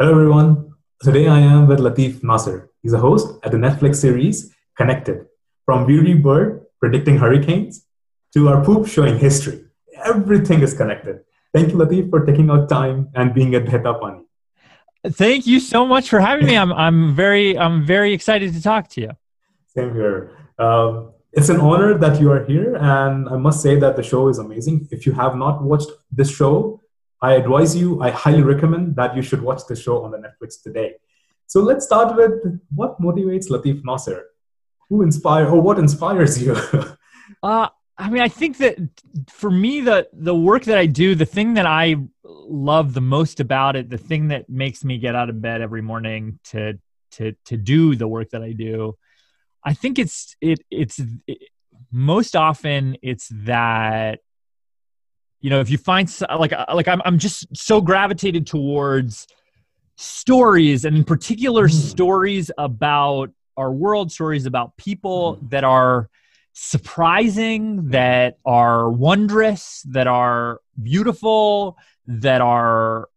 Hello, everyone. Today I am with Latif Nasser. He's a host at the Netflix series Connected. From Beauty Bird predicting hurricanes to our poop showing history, everything is connected. Thank you, Latif, for taking out time and being a Dheta Pani. Thank you so much for having me. I'm, I'm very I'm very excited to talk to you. Same here. Um, it's an honor that you are here, and I must say that the show is amazing. If you have not watched this show, I advise you, I highly recommend that you should watch the show on the Netflix today. So let's start with what motivates Latif Nasser? Who inspire or what inspires you? uh, I mean, I think that for me, the the work that I do, the thing that I love the most about it, the thing that makes me get out of bed every morning to to to do the work that I do, I think it's it it's it, most often it's that you know if you find like uh, like I'm I'm just so gravitated towards stories and in particular mm. stories about our world, stories about people mm. that are surprising, that are wondrous, that are beautiful, that are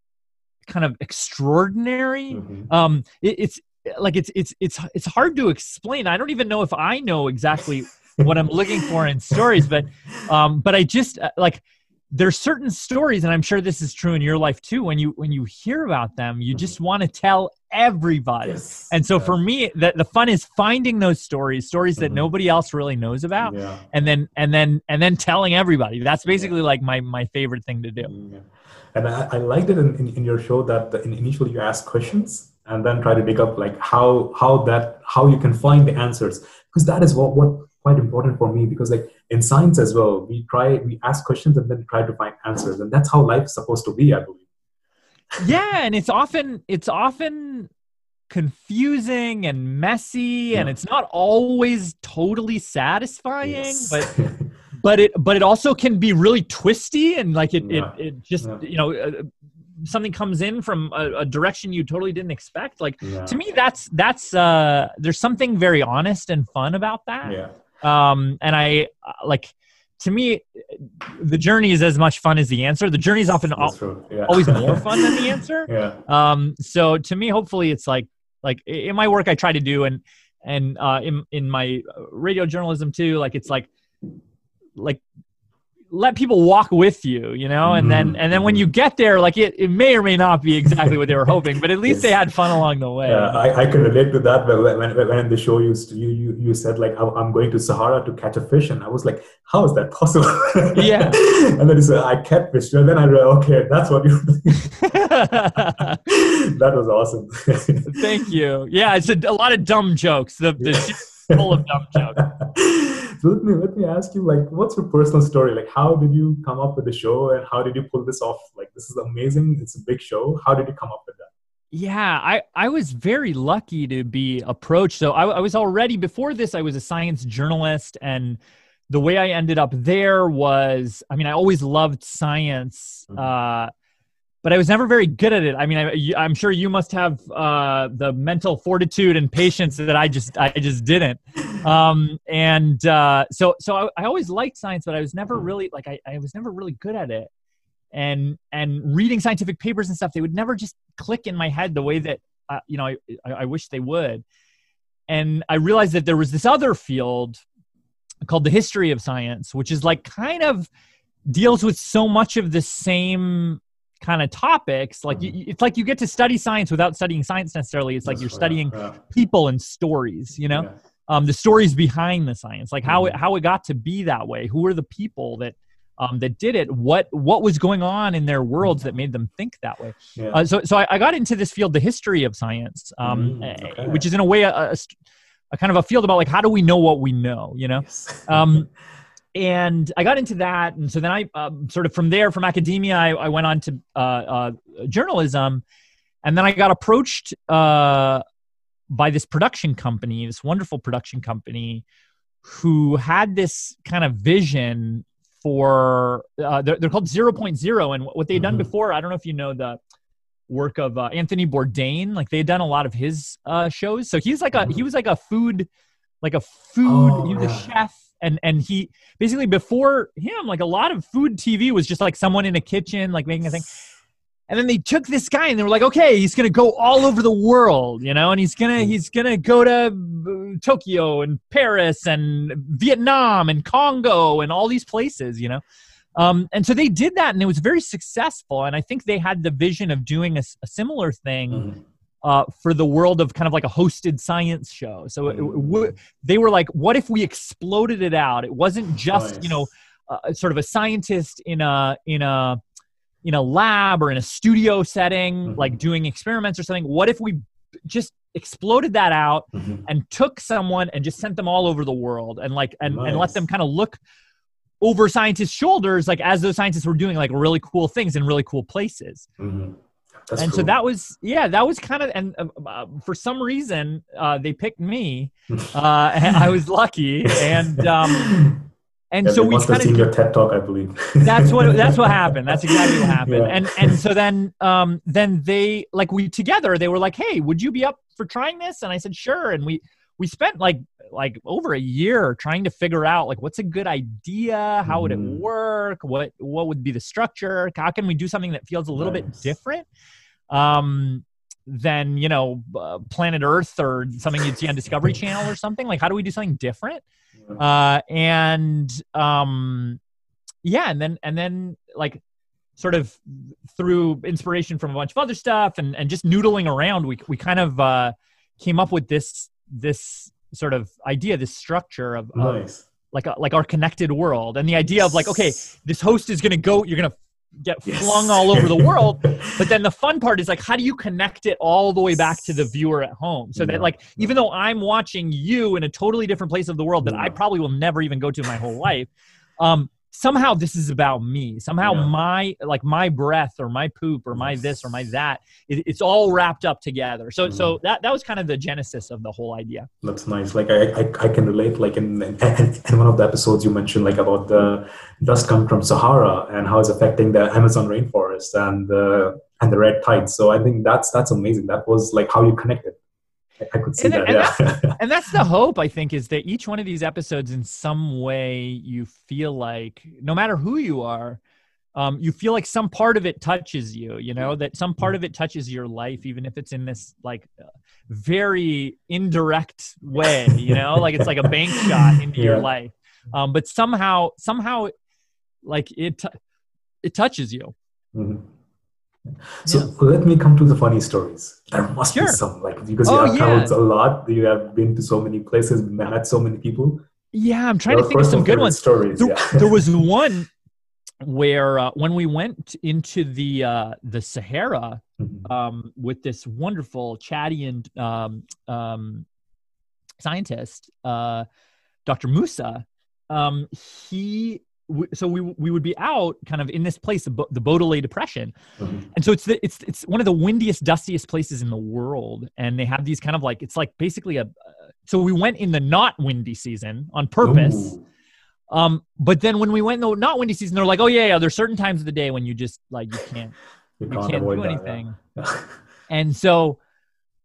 kind of extraordinary. Mm-hmm. Um, it, it's like it's it's it's it's hard to explain. I don't even know if I know exactly what I'm looking for in stories, but um, but I just uh, like there's certain stories and i'm sure this is true in your life too when you when you hear about them you just mm-hmm. want to tell everybody yes. and so yeah. for me the, the fun is finding those stories stories that mm-hmm. nobody else really knows about yeah. and then and then and then telling everybody that's basically yeah. like my my favorite thing to do mm, and i, I liked it in, in, in, your show that initially you ask questions and then try to dig up like how how that how you can find the answers because that is what what quite important for me because like in science as well we try we ask questions and then try to find answers and that's how life's supposed to be i believe yeah and it's often it's often confusing and messy yeah. and it's not always totally satisfying yes. but but it but it also can be really twisty and like it yeah. it, it just yeah. you know uh, something comes in from a, a, direction you totally didn't expect like to me that's that's uh there's something very honest and fun about that yeah um, and I uh, like to me, the journey is as much fun as the answer. The journey is often al- yeah. always more fun than the answer. Yeah. Um, so to me, hopefully, it's like like in my work I try to do, and and uh, in in my radio journalism too. Like it's like like let people walk with you you know? And then mm-hmm. and then when you get there like it, it may or may not be exactly what they were hoping but at least yes. they had fun along the way. Yeah, I, I can relate to that when, when, when in the show you, you you said like i'm going to sahara to catch a fish and i was like how is that possible? Yeah. And then he said i catch fish and then i realized okay that's what you that was awesome. Thank you. Yeah it's a, a lot of dumb jokes. The, the full of dumb jokes. so let me let me ask you like what's your personal story like how did you come up with the show and how did you pull this off like this is amazing it's a big show how did you come up with that yeah i i was very lucky to be approached so I, I was already before this i was a science journalist and the way i ended up there was i mean i always loved science mm-hmm. uh but I was never very good at it. I mean, I, am sure you must have uh, the mental fortitude and patience that I just I just didn't. Um, and uh, so so I, I, always liked science, but I was never really like I, I was never really good at it. And and reading scientific papers and stuff, they would never just click in my head the way that uh, you know I, I wish they would. And I realized that there was this other field called the history of science, which is like kind of deals with so much of the same kind of topics like mm-hmm. it's like you get to study science without studying science necessarily it's like you're studying yeah. people and stories you know yeah. Um, the stories behind the science like how it, mm-hmm. how it got to be that way who are the people that um, that did it what what was going on in their worlds that made them think that way yeah. uh, so so I, I, got into this field the history of science um, mm, okay. which is in a way a, a, a, kind of a field about like how do we know what we know you know yes. um, and I got into that, and so then I um, sort of from there, from academia, I, I went on to uh, uh, journalism, and then I got approached uh, by this production company, this wonderful production company, who had this kind of vision for uh, they're, they're, called 0.0, and what they'd done mm-hmm. before, I don't know if you know the work of uh, Anthony Bourdain, like they had done a lot of his uh, shows. So he's like a he mm-hmm. was like a food, like a food, oh, he was yeah. a chef and and he basically before him like a lot of food tv was just like someone in a kitchen like making a thing and then they took this guy and they were like okay he's gonna go all over the world you know and he's gonna he's gonna go to uh, tokyo and paris and vietnam and congo and all these places you know um, and so they did that and it was very successful and i think they had the vision of doing a, a similar thing Mhm. uh, for the world of kind of like a hosted science show. So it, it w- they were like, what if we exploded it out? It wasn't just Nice. you know uh, sort of a scientist in a in a in a lab or in a studio setting, Mhm. like doing experiments or something. What if we just exploded that out Mhm. and took someone and just sent them all over the world and like and, and let them kind of look over scientists' shoulders, like as those scientists were doing like really cool things in really cool places Mhm. That's and so that was yeah that was kind of and uh, uh, for some reason uh, they picked me uh, i was lucky and um and Yeah, so we must have kind seen of your TED talk, I believe. that's what that's what happened. That's exactly what happened. Yeah. and and so then um then they like we together they were like hey would you be up for trying this? And i said sure. And we we spent like like over a year trying to figure out like what's a good idea? How would it Mhm. work? What what would be the structure? How can we do something that feels a little bit different? Um than you know uh, planet earth or something you'd see on discovery channel or something? Like how do we do something different? Uh and um yeah and then and then like sort of through inspiration from a bunch of other stuff and and just noodling around we we kind of uh came up with this this sort of idea this structure of, of like a, like our connected world and the idea of like okay this host is going to go you're going to get Yes. flung all over the world but then the fun part is like how do you connect it all the way back to the viewer at home so Yeah. that like even though i'm watching you in a totally different place of the world that i probably will never even go to in my whole life um somehow this is about me somehow Yeah. my like my breath or my poop or my this or my that it, it's all wrapped up together so so Mm-hmm. that that was kind of the genesis of the whole idea That's nice. Like I, I, I can relate. Like in, in in one of the episodes you mentioned, like about the dust coming from Sahara and how it's affecting the Amazon rainforest and the and the red tides. So I think that's that's amazing. That was like how you connected. I, could see And that. yeah. and that's the hope i think is that each one of these episodes in some way you feel like no matter who you are um, you feel like some part of it touches you you know that some part of it touches your life even if it's in this like uh, very indirect way you know like it's like a bank shot into your life um, but somehow somehow like it t- it touches you Mhm. So let me come to the funny stories. There must Sure. be some, like because Oh, you have yeah. traveled a lot. You have been to so many places, met so many people. yeah i'm trying to think of some good ones Stories. there, yeah. there was one where uh, when we went into the uh, the Sahara Mhm. um, with this wonderful Chadian um, um, scientist, uh, Dr. Musa, um, he so we we would be out kind of in this place, the, the Bodélé Depression, Mhm. and so it's the, it's it's one of the windiest, dustiest places in the world, and they have these kind of like it's like basically a. So we went in the not windy season on purpose. Ooh. Um, but then when we went in the not windy season, they're like, oh yeah, yeah, there's certain times of the day when you just like you can't You you can't do that, anything. Yeah. And so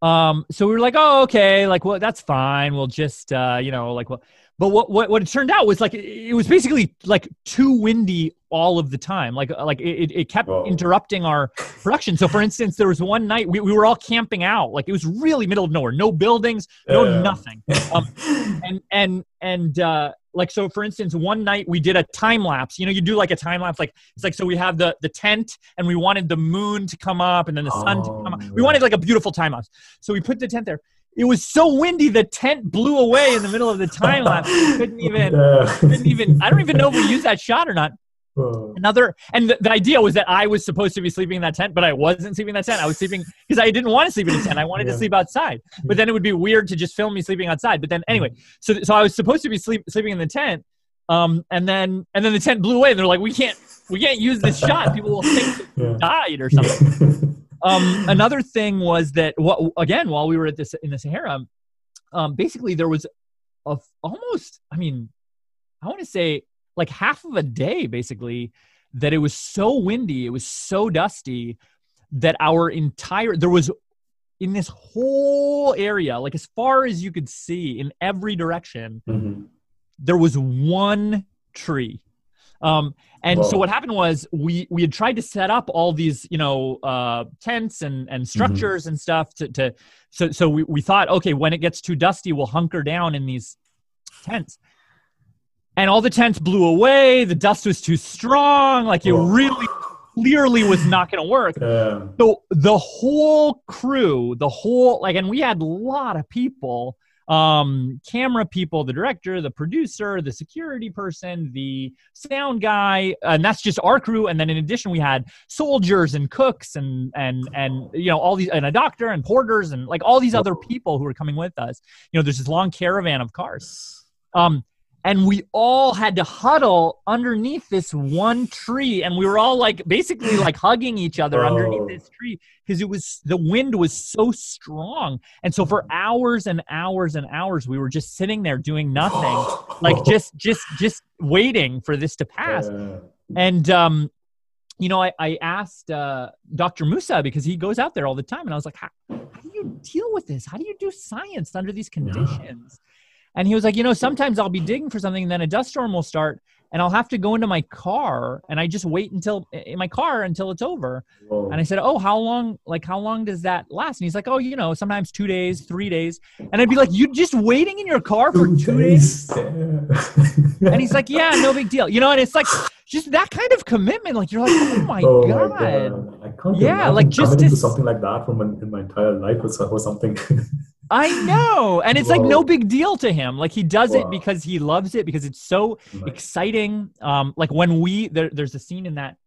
um so we were like, oh okay, like well that's fine. We'll just uh, you know, like well but what what what it turned out was like it, it was basically like too windy all of the time. Like like it, it- kept Whoa. interrupting our production. So for instance, there was one night we, we were all camping out. Like it was really middle of nowhere. No buildings, no nothing Um, and and and uh like so for instance one night we did a time lapse you know you do like a time lapse like it's like so we have the the tent and we wanted the moon to come up and then the sun to come up Oh, we wanted like a beautiful time lapse so we put the tent there it was so windy the tent blew away in the middle of the time lapse. Couldn't even Yeah. couldn't even i don't even know if we used that shot or not. Another and the, the idea was that i was supposed to be sleeping in that tent but i wasn't sleeping in that tent. I was sleeping because i didn't want to sleep in a tent. I wanted to sleep outside. But then it would be weird to just film me sleeping outside. But then anyway so so i was supposed to be sleep, sleeping in the tent um and then and then the tent blew away and they're like we can't we can't use this shot. People will think Yeah. died or something um, another thing was that what again while we were at this in the Sahara, um, basically there was a almost I mean I want to say like half of a day basically that it was so windy, it was so dusty that our entire there was in this whole area like as far as you could see in every direction Mhm. there was one tree Um, and so what happened was we we had tried to set up all these you know uh, tents and and structures and stuff to to so so we, we thought okay when it gets too dusty we'll hunker down in these tents. And all the tents blew away. The dust was too strong. Like it Whoa. really clearly was not going to work. Yeah. So the whole crew, the whole like, and we had a lot of people, um, camera people, the director, the producer, the security person, the sound guy, and that's just our crew. And then in addition, we had soldiers and cooks and and and you know all these and a doctor and porters and like all these other people who were coming with us. You know, there's this long caravan of cars. Um, and we all had to huddle underneath this one tree. And we were all like basically like hugging each other Oh. underneath this tree because it was the wind was so strong. And so for hours and hours and hours we were just sitting there doing nothing like just just just waiting for this to pass. Yeah. and um you know i, I asked uh, dr musa because he goes out there all the time. And i was like how, how do you deal with this? How do you do science under these conditions and he was like you know sometimes i'll be digging for something and then a dust storm will start and i'll have to go into my car and i just wait until in my car until it's over Whoa. and I said, "Oh, how long? Like, how long does that last?" And he's like, "Oh, you know, sometimes two days, three days." And I'd be like, "You just waiting in your car for two days?" Yeah. And he's like, "Yeah, no big deal." You know, and it's like just that kind of commitment. Like you're like, "Oh my oh god!" my god! I can't Yeah, like, just to to something like that from an, in my entire life or, or something. I know, and it's like no big deal to him. Like he does it because he loves it because it's so exciting. Um, like when we there, there's a scene in that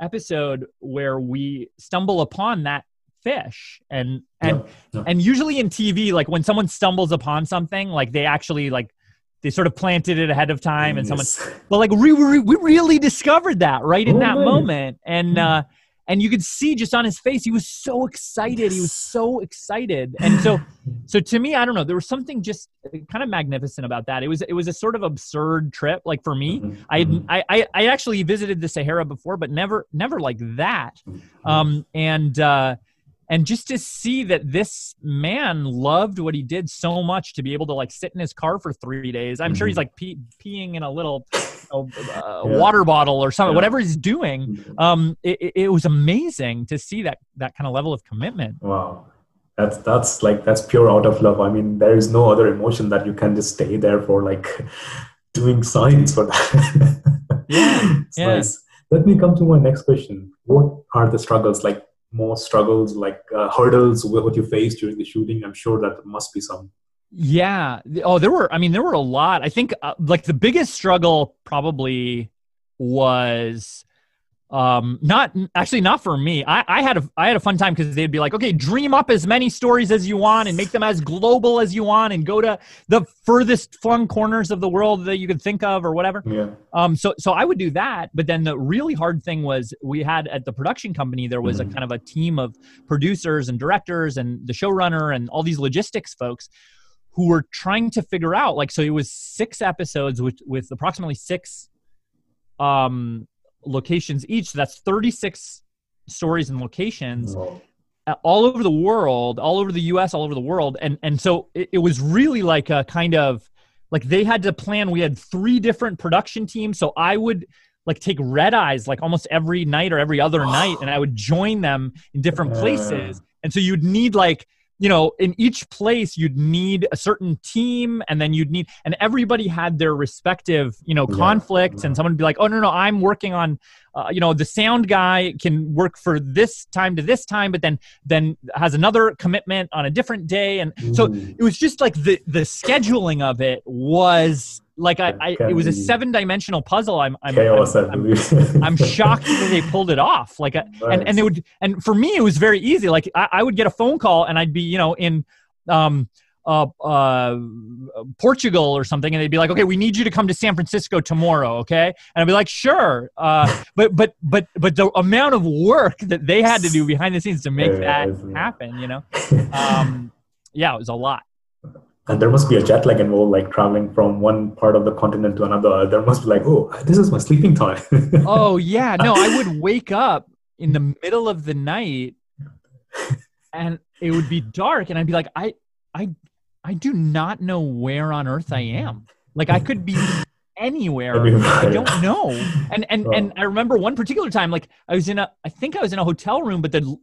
episode where we stumble upon that fish and and Yeah, yeah. and usually in tv like when someone stumbles upon something like they actually like they sort of planted it ahead of time and someone but like we, we, we really discovered that right in Oh, that nice. moment and Hmm. uh and you could see just on his face he was so excited. He was so excited. And so so to me i don't know there was something just kind of magnificent about that. It was it was a sort of absurd trip like for me. Mhm, I, had, mhm, I I actually visited the Sahara before, but never never like that. mhm. Um, and uh, and just to see that this man loved what he did so much to be able to like sit in his car for three days. I'm sure he's Mhm. like pee, peeing in a little you know, uh, Yeah. water bottle or something, Yeah. whatever he's doing. Mhm. Um, it, it- was amazing to see that that kind of level of commitment. Wow. That's that's like that's pure out of love. I mean, there is no other emotion that you can just stay there for like doing science for that. Yeah, yeah. nice. Let me come to my next question. What are the struggles like more struggles like uh, hurdles wh- what you faced during the shooting? I'm sure that must be some. Yeah. Oh, there were. I mean, there were a lot. I think uh, like the biggest struggle probably was um not actually not for me i i had a i had a fun time because they'd be like okay dream up as many stories as you want and make them as global as you want and go to the furthest flung corners of the world that you could think of or whatever Yeah. um, so so I would do that, but then the really hard thing was we had at the production company there was a Mhm. kind of a team of producers and directors and the showrunner and all these logistics folks who were trying to figure out like so it was six episodes with with approximately six um locations each. So that's 36 stories and locations Wow. all over the world, all over the U.S., all over the world, and and so it, it was really like a kind of like they had to plan. We had three different production teams, so I would like take red eyes like almost every night or every other night, and I would join them in different places, and so you'd need like you know in each place you'd need a certain team and then you'd need and everybody had their respective you know Yeah. conflicts and mm-hmm. someone would be like oh no no i'm working on uh, you know the sound guy can work for this time to this time but then then has another commitment on a different day and so Mm. it was just like the the scheduling of it was like i, I it was a seven dimensional puzzle i'm i'm, chaos. I'm, I'm. I'm shocked that they pulled it off like I, and and they would and for me it was very easy like I, I would get a phone call and i'd be you know in um uh, uh, Portugal or something, and they'd be like, "Okay, we need you to come to San Francisco tomorrow." Okay, and I'd be like, "Sure," uh, but but but but the amount of work that they had to do behind the scenes to make that happen, you know, um, yeah, it was a lot. and there must be a jet lag involved, like traveling from one part of the continent to another. There must be like, oh, this is my sleeping time. Oh yeah, no, I would wake up in the middle of the night and it would be dark and I'd be like I I I do not know where on earth I am. Like I could be anywhere. I don't know. And and oh. and I remember one particular time, like I was in a, I think I was in a hotel room, but the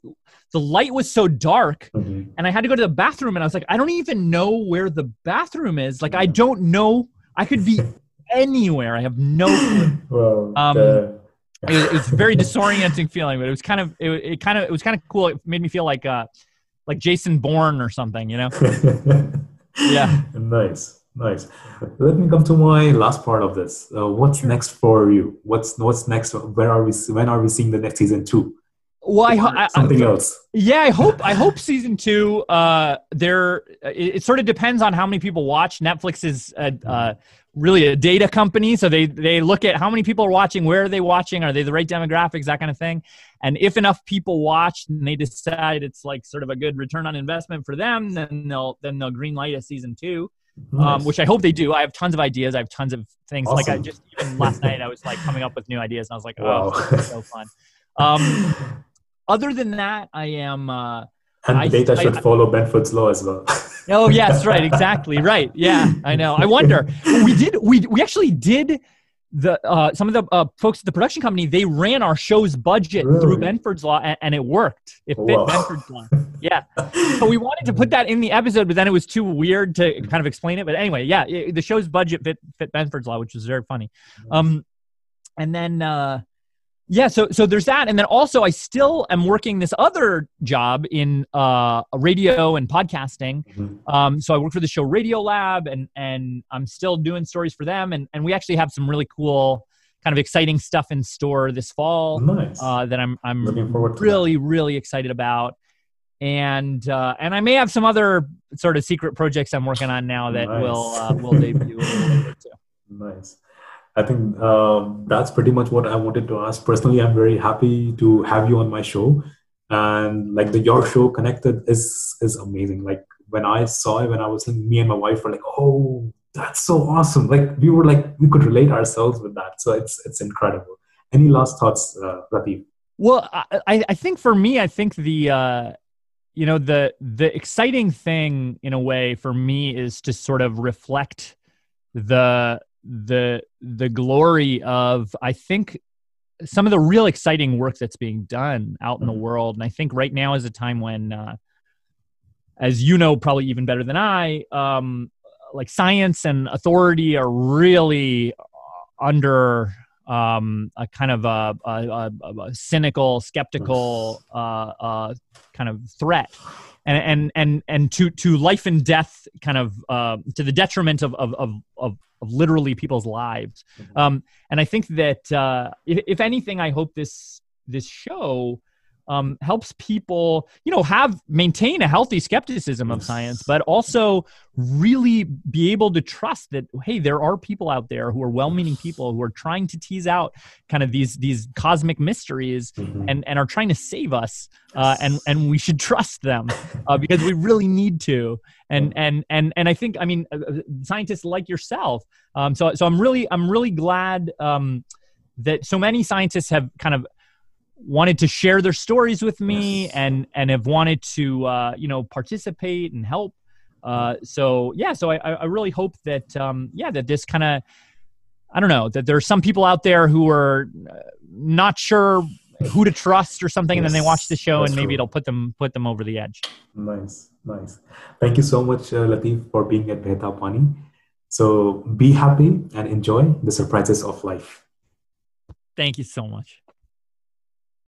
the light was so dark, mm-hmm. and I had to go to the bathroom, and I was like, I don't even know where the bathroom is. Like I don't know. I could be anywhere. I have no clue. well, um, it, it, was a very disorienting feeling, but it was kind of it, it kind of it was kind of cool. It made me feel like uh like Jason Bourne or something, you know. yeah. Nice. Nice. Let me come to my last part of this. Uh, what's sure. next for you? What's what's next? Where are we? When are we seeing the next season two? Well, I, I, something I, else. Yeah, I hope I hope season two. Uh, there, it, it, sort of depends on how many people watch. Netflix is uh, uh, really a data company, so they they look at how many people are watching, where are they watching, are they the right demographics, that kind of thing. And if enough people watch and they decide it's like sort of a good return on investment for them, then they'll then they'll green light a season two. Um, nice. Um, which I hope they do. I have tons of ideas. I have tons of things. Awesome. Like I just even last night, I was like coming up with new ideas, and I was like, "Oh, wow. so fun." Um, other than that, I am. Uh, and I, data I, should I, follow Benford's law as well. oh yes, right, exactly, right. Yeah, I know. I wonder. We did. We we actually did the uh, some of the uh, folks at the production company they ran our show's budget really? through Benford's Law and, and, it worked. It fit Whoa. Benford's Law. Yeah. so we wanted to put that in the episode, but then it was too weird to kind of explain it. But anyway, yeah, it, the show's budget fit fit Benford's Law, which was very funny. Um, and then uh, yeah, so so there's that, and then also I still am working this other job in uh, radio and podcasting. Mm-hmm. Um, so I work for the show Radio Lab, and and I'm still doing stories for them, and and we actually have some really cool, kind of exciting stuff in store this fall nice. uh, that I'm I'm really really excited about, and uh, and I may have some other sort of secret projects I'm working on now that nice. will uh, will debut a little later too. Nice. I think um, that's pretty much what I wanted to ask. Personally, I'm very happy to have you on my show, and like the your show connected is is amazing. Like when I saw it, when I was like, me and my wife were like, oh, that's so awesome. Like we were like we could relate ourselves with that. So it's it's incredible. Any last thoughts, uh? Well, I I think for me, I think the. Uh you know the the exciting thing in a way for me is to sort of reflect the the the glory of I think some of the real exciting work that's being done out in the mm-hmm. world. And I think right now is a time when, uh, as you know, probably even better than I, um, like science and authority are really under um, a kind of a, a, a, cynical, skeptical uh, uh, kind of threat and and and and to to life and death kind of uh, to the detriment of of of, of, of literally people's lives. Mm-hmm. Um, and I think that uh, if, if anything, I hope this this show um, helps people, you know, have maintain a healthy skepticism of science, but also really be able to trust that hey, there are people out there who are well-meaning people who are trying to tease out kind of these these cosmic mysteries mm-hmm. and and are trying to save us, uh, and and we should trust them uh, because we really need to. And and and and I think I mean uh, uh, scientists like yourself. Um, so so I'm really I'm really glad. Um, that so many scientists have kind of wanted to share their stories with me and and have wanted to uh, you know participate and help. Uh, so yeah, so I, I really hope that um, yeah that this kind of I don't know that there are some people out there who are uh, not sure who to trust or something, yes. and then they watch the show and maybe true. it'll put them put them over the edge. Nice, nice. Thank you so much, uh, Latif, for being at Behta Pani. So be happy and enjoy the surprises of life. Thank you so much.